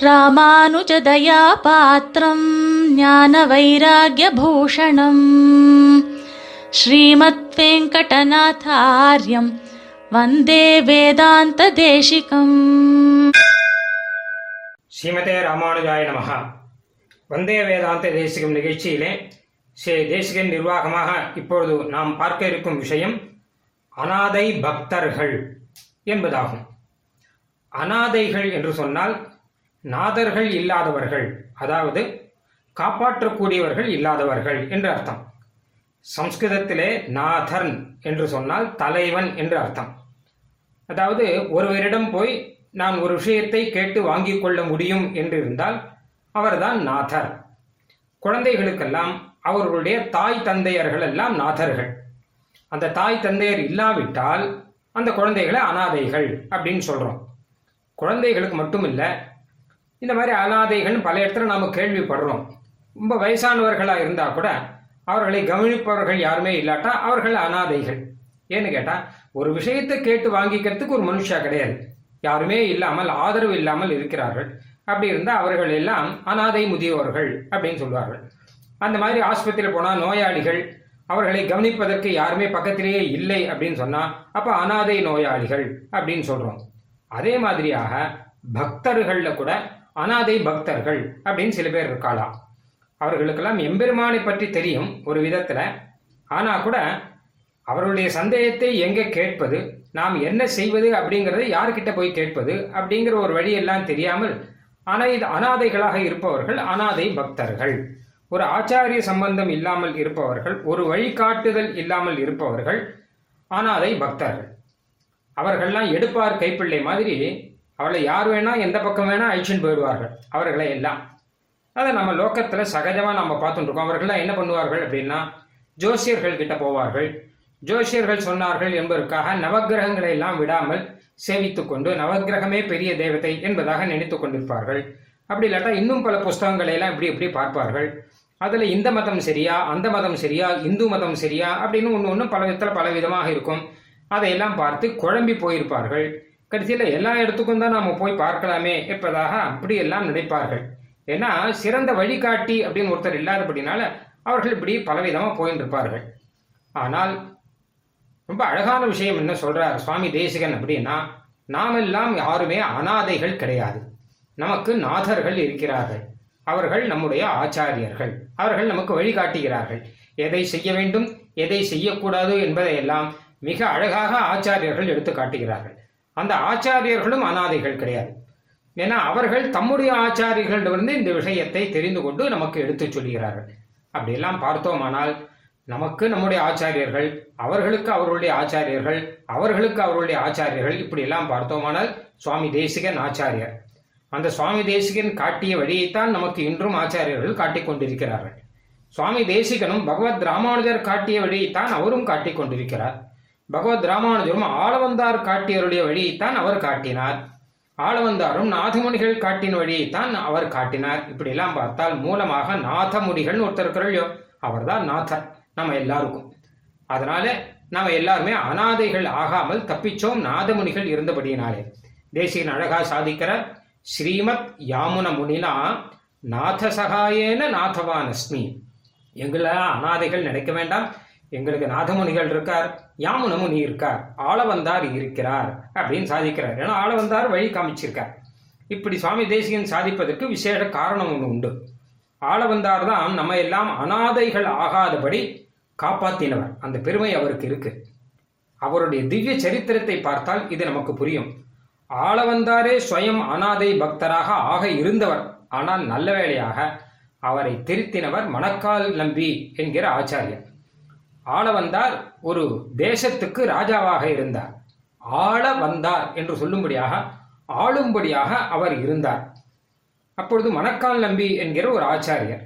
ராமானுஜதயா பாத்திரம் ஞான வைராகியபூஷணம் ஸ்ரீமத் வெங்கடநாதாரியம் வந்தே வேதாந்த தேசிகம் ஸ்ரீமதே ராமானுஜாய நமஹா. வந்தே வேதாந்த தேசிகம் நிகழ்ச்சியிலே ஸ்ரீ தேசிகன் நிர்வாகமாக இப்பொழுது நாம் பார்க்க இருக்கும் விஷயம் அனாதை பக்தர்கள் என்பதாகும். அனாதைகள் என்று சொன்னால் நாதர்கள் இல்லாதவர்கள் அதாவது காப்பாற்றக்கூடியவர்கள் இல்லாதவர்கள் என்று அர்த்தம். சம்ஸ்கிருதத்திலே நாதன் என்று சொன்னால் தலைவன் என்று அர்த்தம். அதாவது ஒருவரிடம் போய் நான் ஒரு விஷயத்தை கேட்டு வாங்கிக் கொள்ள முடியும் என்று இருந்தால் அவர்தான் நாதர். குழந்தைகளுக்கெல்லாம் அவர்களுடைய தாய் தந்தையர்கள் எல்லாம் நாதர்கள். அந்த தாய் தந்தையர் இல்லாவிட்டால் அந்த குழந்தைகளை அனாதைகள் அப்படின்னு சொல்றோம். குழந்தைகளுக்கு மட்டும் இல்லை இந்த மாதிரி அனாதைகள் பல இடத்துல நாம் கேள்விப்படுறோம். ரொம்ப வயசானவர்களாக இருந்தால் கூட அவர்களை கவனிப்பவர்கள் யாருமே இல்லாட்டா அவர்கள் அனாதைகள். ஏன்னு கேட்டால் ஒரு விஷயத்தை கேட்டு வாங்கிக்கிறதுக்கு ஒரு மனுஷா கிடையாது. யாருமே இல்லாமல் ஆதரவு இல்லாமல் இருக்கிறார்கள். அப்படி இருந்தால் அவர்கள் எல்லாம் அனாதை முதியவர்கள் அப்படின்னு சொல்வார்கள். அந்த மாதிரி ஆஸ்பத்திரியில் போனால் நோயாளிகள் அவர்களை கவனிப்பதற்கு யாருமே பக்கத்திலேயே இல்லை அப்படின்னு சொன்னால் அப்போ அனாதை நோயாளிகள் அப்படின்னு சொல்கிறோம் அதே மாதிரியாக பக்தர்களில் கூட அனாதை பக்தர்கள் அப்படின்னு சில பேர் இருக்காளாம் அவர்களுக்கெல்லாம் எம்பெருமானை பற்றி தெரியும் ஒரு விதத்தில். ஆனால் கூட அவர்களுடைய சந்தேகத்தை எங்கே கேட்பது? நாம் என்ன செய்வது அப்படிங்கிறத யார்கிட்ட போய் கேட்பது அப்படிங்கிற ஒரு வழியெல்லாம் தெரியாமல் அனை அனாதைகளாக இருப்பவர்கள் அனாதை பக்தர்கள். ஒரு ஆச்சாரிய சம்பந்தம் இல்லாமல் இருப்பவர்கள் ஒரு வழிகாட்டுதல் இல்லாமல் இருப்பவர்கள் அனாதை பக்தர்கள். அவர்கள்லாம் எடுப்பார் கைப்பிள்ளை மாதிரி அவளை யார் வேணா எந்த பக்கம் வேணா அழிச்சுன்னு போயிடுவார்கள். அவர்களை எல்லாம். அதை நம்ம லோக்கத்தில் சகஜமாக நம்ம பார்த்துட்டுருக்கோம். அவர்கள்லாம் என்ன பண்ணுவார்கள் அப்படின்னா ஜோசியர்கள் கிட்ட போவார்கள். ஜோசியர்கள் சொன்னார்கள் என்பதற்காக நவக்கிரகங்களை எல்லாம் விடாமல் சேவித்துக் கொண்டு நவக்கிரகமே பெரிய தேவதை என்பதாக நினைத்து கொண்டிருப்பார்கள். அப்படி இல்லாட்டா இன்னும் பல புஸ்தகங்களை எல்லாம் இப்படி இப்படி பார்ப்பார்கள். அதில் இந்த மதம் சரியா அந்த மதம் சரியா இந்து மதம் சரியா அப்படின்னு ஒன்று ஒன்று பல விதத்தில் பல விதமாக இருக்கும். அதையெல்லாம் பார்த்து குழம்பி போயிருப்பார்கள். கடைசியில் எல்லா இடத்துக்கும் தான் நாம் போய் பார்க்கலாமே என்பதாக அப்படியெல்லாம் நினைப்பார்கள். ஏன்னா சிறந்த வழிகாட்டி அப்படின்னு ஒருத்தர் இல்லாதபடினால அவர்கள் இப்படி பலவிதமாக போயின்னு இருப்பார்கள். ஆனால் ரொம்ப அழகான விஷயம் என்ன சொல்கிறார் சுவாமி தேசிகன் அப்படின்னா நாமெல்லாம் யாருமே அனாதைகள் கிடையாது. நமக்கு நாதர்கள் இருக்கிறார்கள். அவர்கள் நம்முடைய ஆச்சாரியர்கள். அவர்கள் நமக்கு வழிகாட்டுகிறார்கள். எதை செய்ய வேண்டும் எதை செய்யக்கூடாது என்பதையெல்லாம் மிக அழகாக ஆச்சாரியர்கள் எடுத்து காட்டுகிறார்கள் அந்த ஆச்சாரியர்களும் அனாதைகள் கிடையாது. ஏன்னா அவர்கள் தம்முடைய ஆச்சாரியர்களிடமிருந்து இந்த விஷயத்தை தெரிந்து கொண்டு நமக்கு எடுத்துச் சொல்கிறார்கள். அப்படியெல்லாம் பார்த்தோமானால் நமக்கு நம்முடைய ஆச்சாரியர்கள் அவர்களுக்கு அவர்களுடைய ஆச்சாரியர்கள் அவர்களுக்கு அவர்களுடைய ஆச்சாரியர்கள் இப்படி எல்லாம் பார்த்தோமானால் சுவாமி தேசிகன் ஆச்சாரியர். அந்த சுவாமி தேசிகன் காட்டிய வழியைத்தான் நமக்கு இன்றும் ஆச்சாரியர்கள் காட்டிக் கொண்டிருக்கிறார்கள். சுவாமி தேசிகனும் பகவத் ராமானுஜர் காட்டிய வழியைத்தான் அவரும் காட்டிக் கொண்டிருக்கிறார். பகவத் ராமானுஜரும் ஆளவந்தார் காட்டியவருடைய வழியைத்தான் அவர் காட்டினார். ஆளவந்தாரும் நாதமுனிகள் காட்டின வழியைத்தான் அவர் காட்டினார். இப்படி எல்லாம் பார்த்தால் மூலமாக நாதமுனிகள்னு ஒருத்தர் இருக்கிறோம் அவர்தான் நாதர். நம்ம எல்லாருக்கும். அதனால நாம் எல்லாருமே அனாதைகள் ஆகாமல் தப்பிச்சோம் நாதமுனிகள் இருந்தபடியினாலே. தேசியன் அழகா சாதிக்கிற ஸ்ரீமத் யாமுன முனினா நாத சகாயேன நாதவான் அஸ்மி எங்களை அனாதைகள் நினைக்க வேண்டாம். எங்களுக்கு நாதமுனிகள் இருக்கார் யாமுன முனி இருக்கார் ஆளவந்தார் இருக்கிறார் அப்படின்னு சாதிக்கிறார். ஏன்னா ஆளவந்தார் வழி காமிச்சிருக்கார். இப்படி சுவாமி தேசிகன் சாதிப்பதற்கு விசேட காரணம் ஒன்று உண்டு. ஆளவந்தார் தான் நம்ம எல்லாம் அனாதைகள் ஆகாதபடி காப்பாத்தினவர். அந்த பெருமை அவருக்கு இருக்கு. அவருடைய திவ்ய சரித்திரத்தை பார்த்தால் இது நமக்கு புரியும். ஆளவந்தாரே ஸ்வயம் அனாதை பக்தராக ஆக இருந்தவர். ஆனால் நல்ல வேளையாக அவரை திருத்தினவர் மணக்கால் நம்பி என்கிற ஆச்சாரியர். ஆள வந்தார் ஒரு தேசத்துக்கு ராஜாவாக இருந்தார். ஆள வந்தார் என்று சொல்லும்படியாக ஆளும்படியாக அவர் இருந்தார். அப்பொழுது மணக்கால் நம்பி என்கிற ஒரு ஆச்சாரியர்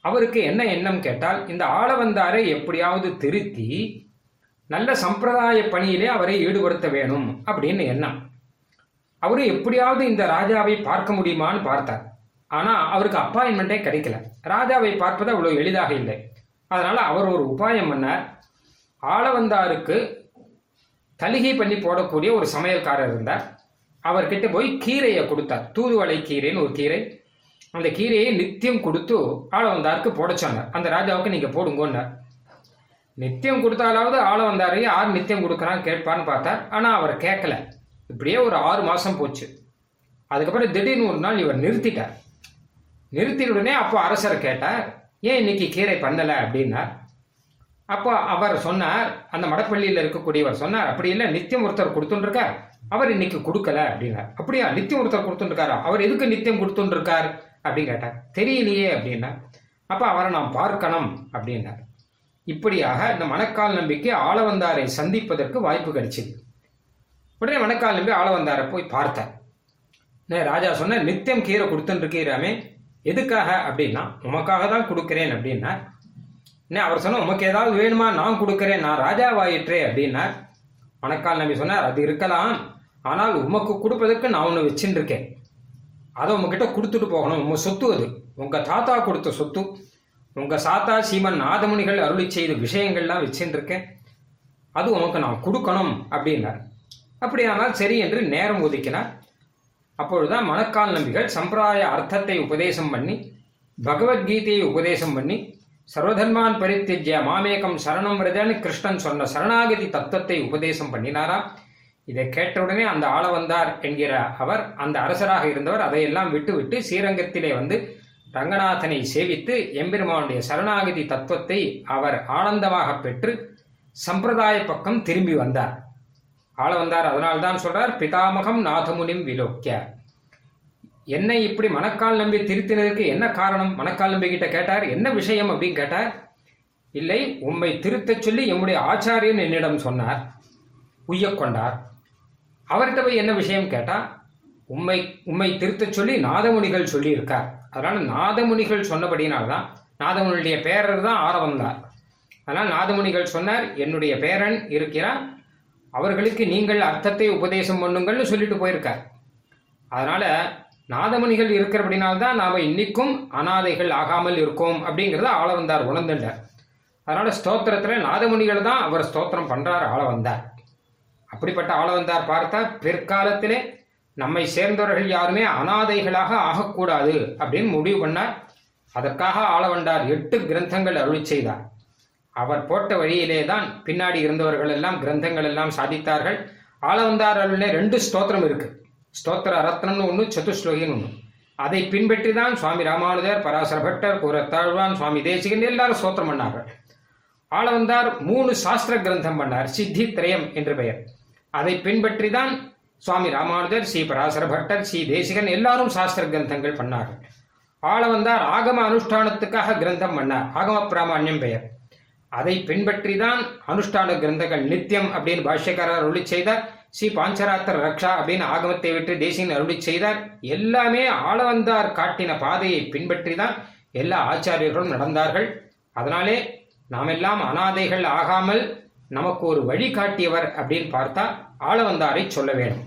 அவருக்கு என்ன எண்ணம் கேட்டால் இந்த ஆள வந்தாரை எப்படியாவது திருத்தி நல்ல சம்பிரதாய பணியிலே அவரை ஈடுபடுத்த வேணும் அப்படின்னு எண்ணம். அவரு எப்படியாவது இந்த ராஜாவை பார்க்க முடியுமான்னு பார்த்தார். ஆனால் அவருக்கு அப்பாயின்மெண்ட்டே கிடைக்கல. ராஜாவை பார்ப்பது அவ்வளோ எளிதாக இல்லை. அதனால அவர் ஒரு உபாயம் பண்ணார். ஆளவந்தாருக்கு தலிகை பண்ணி போடக்கூடிய ஒரு சமையல்காரர் இருந்தார். அவர்கிட்ட போய் கீரையை கொடுத்தார். தூதுவளை கீரைன்னு ஒரு கீரை. அந்த கீரையை நித்தியம் கொடுத்து ஆளவந்தாருக்கு போட சொன்னார். அந்த ராஜாவுக்கு நீங்க போடுங்கன்னார். நித்தியம் கொடுத்தாலாவது ஆள யார் நித்தியம் கொடுக்குறான்னு கேட்பான்னு பார்த்தார். ஆனா அவர் கேட்கல. இப்படியே ஒரு ஆறு மாசம் போச்சு. அதுக்கப்புறம் திடீர்னு ஒரு நாள் இவர் நிறுத்திட்டார். நிறுத்தின உடனே அப்போ அரசரை கேட்டார் ஏன் இன்னைக்கு கீரை பண்ணல அப்படின்னார் அப்போ அவர் சொன்னார் அந்த மடப்பள்ளியில் இருக்கக்கூடியவர் சொன்னார் அப்படி இல்லை நித்தியம் ஒருத்தர் கொடுத்துருக்கார் அவர் இன்னைக்கு கொடுக்கல அப்படின்னார். அப்படியா நித்தியம் ஒருத்தர் கொடுத்துருக்காரா? அவர் எதுக்கு நித்தியம் கொடுத்துருக்கார்? அப்படின்னு கேட்டார். தெரியலையே அப்படின்னா அப்போ அவரை நாம் பார்க்கணும் அப்படின்னார். இப்படியாக இந்த மணக்கால் நம்பிக்கை ஆளவந்தாரை சந்திப்பதற்கு வாய்ப்பு கிடைச்சிது. உடனே மணக்கால் நம்பி ஆளவந்தாரை போய் பார்த்தார். நான் ராஜா சொன்ன நித்தியம் கீரை கொடுத்துட்டு இருக்கீராமே எதுக்காக அப்படின்னா உமக்காக தான் கொடுக்கிறேன் அப்படின்னா என்ன அவர் சொன்ன உமக்கு ஏதாவது வேணுமா? நான் கொடுக்கிறேன். நான் ராஜாவாயிற்றே அப்படின்னார். மணக்கால் நம்பி சொன்னார் அது இருக்கலாம். ஆனால் உமக்கு கொடுப்பதற்கு நான் ஒன்று வச்சுருக்கேன் அதை உங்ககிட்ட கொடுத்துட்டு போகணும். உங்க சொத்து அது. உங்க தாத்தா கொடுத்த சொத்து. உங்க சாத்தா சீமன் நாதமுனிகள் அருளி செய்த விஷயங்கள்லாம் வச்சுருக்கேன் அது உனக்கு நான் கொடுக்கணும் அப்படின்னார். அப்படியானால் சரி என்று நேரம் ஒதுக்கினார். அப்பொழுதுதான் மணக்கால் நம்பிகள் சம்பிரதாய அர்த்தத்தை உபதேசம் பண்ணி பகவத்கீதையை உபதேசம் பண்ணி சர்வதர்மான் பரித்தெஜ்ய மாமேகம் சரணம் விரதன்னு கிருஷ்ணன் சொன்ன சரணாகதி தத்துவத்தை உபதேசம் பண்ணினாரா? இதை கேட்டவுடனே அந்த ஆள வந்தார் என்கிற அவர் அந்த அரசராக இருந்தவர் அதையெல்லாம் விட்டுவிட்டு ஸ்ரீரங்கத்திலே வந்து ரங்கநாதனை சேவித்து எம்பெருமானுடைய சரணாகதி தத்துவத்தை அவர் ஆனந்தமாக பெற்று சம்பிரதாய பக்கம் திரும்பி வந்தார். ஆள வந்தார். அதனால்தான் சொல்றார் பிதாமகம் நாதமுனிம் விலோக்கிய என்னை இப்படி மணக்கால் நம்பி திருத்தினதுக்கு என்ன காரணம்? மணக்கால் நம்பி கிட்ட கேட்டார். என்ன விஷயம்? அப்படின்னு கேட்டார். இல்லை உம்மை திருத்தச் சொல்லி எம்முடைய ஆச்சாரியன் என்னிடம் சொன்னார். உய்யக்கொண்டார் அவர்கிட்ட போய் என்ன விஷயம் கேட்டா உம்மை உம்மை திருத்தச் சொல்லி நாதமுனிகள் சொல்லியிருக்கார். அதனால நாதமுனிகள் சொன்னபடினால்தான் நாதமுனியுடைய பேரர் தான் ஆரவந்தார். அதனால் நாதமுனிகள் சொன்னார் என்னுடைய பேரன் இருக்கிறான். அவர்களுக்கு நீங்கள் அர்த்தத்தை உபதேசம் பண்ணுங்கள்னு சொல்லிட்டு போயிருக்கார். அதனால நாதமணிகள் இருக்கிறபடினால்தான் நாம் இன்னைக்கும் அனாதைகள் ஆகாமல் இருக்கோம் அப்படிங்கிறத ஆள வந்தார் உணர்ந்துட்டார் அதனால ஸ்தோத்திரத்தில் நாதமணிகள் தான் அவர் ஸ்தோத்திரம் பண்ணுறார் ஆள வந்தார். அப்படிப்பட்ட ஆள வந்தார் பார்த்தா பிற்காலத்திலே நம்மை சேர்ந்தவர்கள் யாருமே அனாதைகளாக ஆகக்கூடாது அப்படின்னு முடிவு பண்ணார். அதற்காக ஆள வந்தார். எட்டு கிரந்தங்கள் அருள் செய்தார். அவர் போட்ட வழியிலே தான் பின்னாடி இருந்தவர்கள் எல்லாம் கிரந்தங்கள் எல்லாம் சாதித்தார்கள். ஆளவந்தார் அருள்ல ரெண்டு ஸ்தோத்திரம் இருக்கு. ஸ்தோத்திர ரத்னம்னு ஒன்று சதுஸ்லோகின்னு ஒன்று அதை பின்பற்றி தான் சுவாமி ராமானுஜர் பராசர பட்டர் கூரத்தாழ்வான் சுவாமி தேசிகன் எல்லாரும் ஸ்தோத்திரம் பண்ணார்கள். ஆளவந்தார் மூணு சாஸ்திர கிரந்தம் பண்ணார் சித்தி திரயம் என்று பெயர். அதை பின்பற்றி தான் சுவாமி ராமானுஜர் ஸ்ரீ பராசர பட்டர் ஸ்ரீ தேசிகன் எல்லாரும் சாஸ்திர கிரந்தங்கள் பண்ணார்கள். ஆளவந்தார் ஆகம அனுஷ்டானத்துக்காக கிரந்தம் பண்ணார். ஆகம பிராமணியம் பெயர். அதை பின்பற்றி தான் அனுஷ்டான கிரந்தங்கள் நித்தியம் அப்படின்னு பாஷ்யக்காரர் அருளி செய்தார். ஸ்ரீ பாஞ்சராத்திர ரக்ஷா அப்படின்னு ஆகமத்தை விட்டு தேசியன் அருளி செய்தார். எல்லாமே ஆளவந்தார் காட்டின பாதையை பின்பற்றி தான் எல்லா ஆச்சாரியர்களும் நடந்தார்கள். அதனாலே நாம் எல்லாம் அனாதைகள் ஆகாமல் நமக்கு ஒரு வழி காட்டியவர் அப்படின்னு பார்த்தா ஆளவந்தாரை சொல்ல வேண்டும்.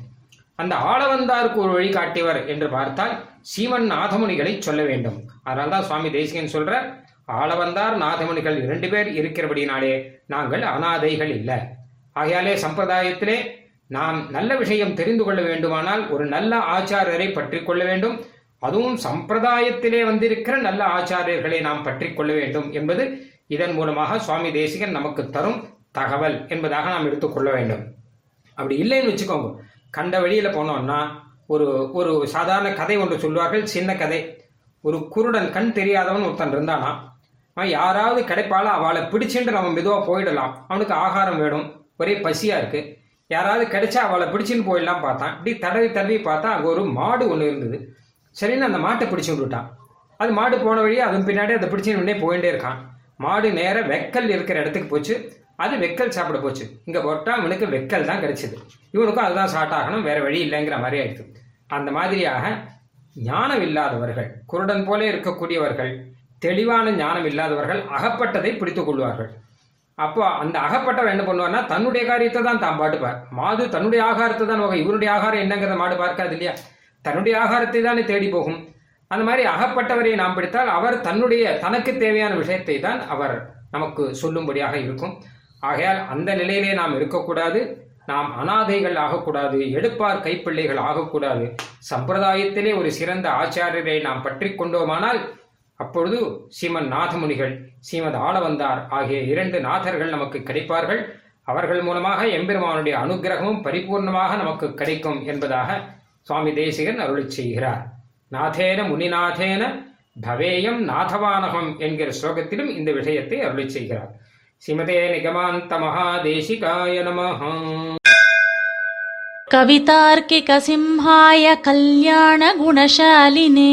அந்த ஆளவந்தாருக்கு ஒரு வழி காட்டியவர் என்று பார்த்தால் சீமன் நாதமுனிகளை சொல்ல வேண்டும். அதனால்தான் சுவாமி தேசிகன் சொல்றார் ஆளவந்தார் நாதமுனிகள் இரண்டு பேர் இருக்கிறபடினாலே நாங்கள் அனாதைகள் இல்லை. ஆகையாலே சம்பிரதாயத்திலே நாம் நல்ல விஷயம் தெரிந்து கொள்ள வேண்டுமானால் ஒரு நல்ல ஆச்சாரியரை பற்றி கொள்ள வேண்டும். அதுவும் சம்பிரதாயத்திலே வந்திருக்கிற நல்ல ஆச்சாரியர்களை நாம் பற்றி கொள்ள வேண்டும் என்பது இதன் மூலமாக சுவாமி தேசிகன் நமக்கு தரும் தகவல் என்பதாக நாம் எடுத்துக்கொள்ள வேண்டும். அப்படி இல்லைன்னு வச்சுக்கோங்க. கண்ட வழியில் போனோம்னா ஒரு ஒரு சாதாரண கதை ஒன்று சொல்வார்கள் சின்ன கதை. ஒரு குருடன் கண் தெரியாதவன் ஒருத்தன் இருந்தானா? அவன் யாராவது கிடைப்பால அவளை பிடிச்சுட்டு நம்ம மெதுவாக போயிடலாம். அவனுக்கு ஆகாரம் வேணும். ஒரே பசியா இருக்கு. யாராவது கிடைச்சா அவளை பிடிச்சின்னு போயிடலாம் பார்த்தான். இப்படி தடவி தடவி பார்த்தா அங்கே ஒரு மாடு ஒன்று இருந்தது. சரின்னு அந்த மாட்டை பிடிச்சி விட்டுட்டான் அது மாடு போன வழியே அதன் பின்னாடி அதை பிடிச்சின்னு உடனே போயிட்டே இருக்கான். மாடு நேராக வெக்கல் இருக்கிற இடத்துக்கு போச்சு. அது வெக்கல் சாப்பிட போச்சு. இங்கே போட்டால் அவனுக்கு வெக்கல் தான் கிடைச்சிது. இவனுக்கும் அதுதான் சாட்டாகணும் வேற வழி இல்லைங்கிற மாதிரி ஆயிடுச்சு அந்த மாதிரியாக ஞானம் இல்லாதவர்கள் குருடன் போல இருக்கக்கூடியவர்கள் தெளிவான ஞானம் இல்லாதவர்கள் அகப்பட்டதை பிடித்துக் கொள்வார்கள். அப்போ அந்த அகப்பட்டவர் என்ன பண்ணுவார்னா தன்னுடைய காரியத்தை தான் தான் பாடுப்பார் மாது தன்னுடைய ஆகாரத்தை தான் வகை இவருடைய ஆகாரம் என்னங்கிறத மாடு பார்க்காது இல்லையா? தன்னுடைய ஆகாரத்தை தானே தேடி போகும். அந்த மாதிரி அகப்பட்டவரை நாம் பிடித்தால் அவர் தன்னுடைய தனக்கு தேவையான விஷயத்தை தான் அவர் நமக்கு சொல்லும்படியாக இருக்கும். ஆகையால் அந்த நிலையிலே நாம் இருக்கக்கூடாது. நாம் அனாதைகள் ஆகக்கூடாது எடுப்பார் கைப்பிள்ளைகள் ஆகக்கூடாது. சம்பிரதாயத்திலே ஒரு சிறந்த ஆச்சாரியரை நாம் பற்றி கொண்டோமானால் அப்பொழுது ஸ்ரீமன் நாதமுனிகள் ஸ்ரீமத் ஆளவந்தார் ஆகிய இரண்டு நாதர்கள் நமக்கு கிடைப்பார்கள் அவர்கள் மூலமாக எம்பெருமானுடைய அனுகிரகமும் பரிபூர்ணமாக நமக்கு கிடைக்கும் என்பதாக சுவாமி தேசிகன் அருளிச் செய்கிறார் நாதேன முனிநாதேன பவேயம் நாதவானகம் என்கிற ஸ்லோகத்திலும் இந்த விஷயத்தை அருளிச் செய்கிறார் ஸ்ரீமதே நிகமாந்த மகாதேசிகாய நமஹ कवितार्किकसिंहाय कल्याणगुणशालिने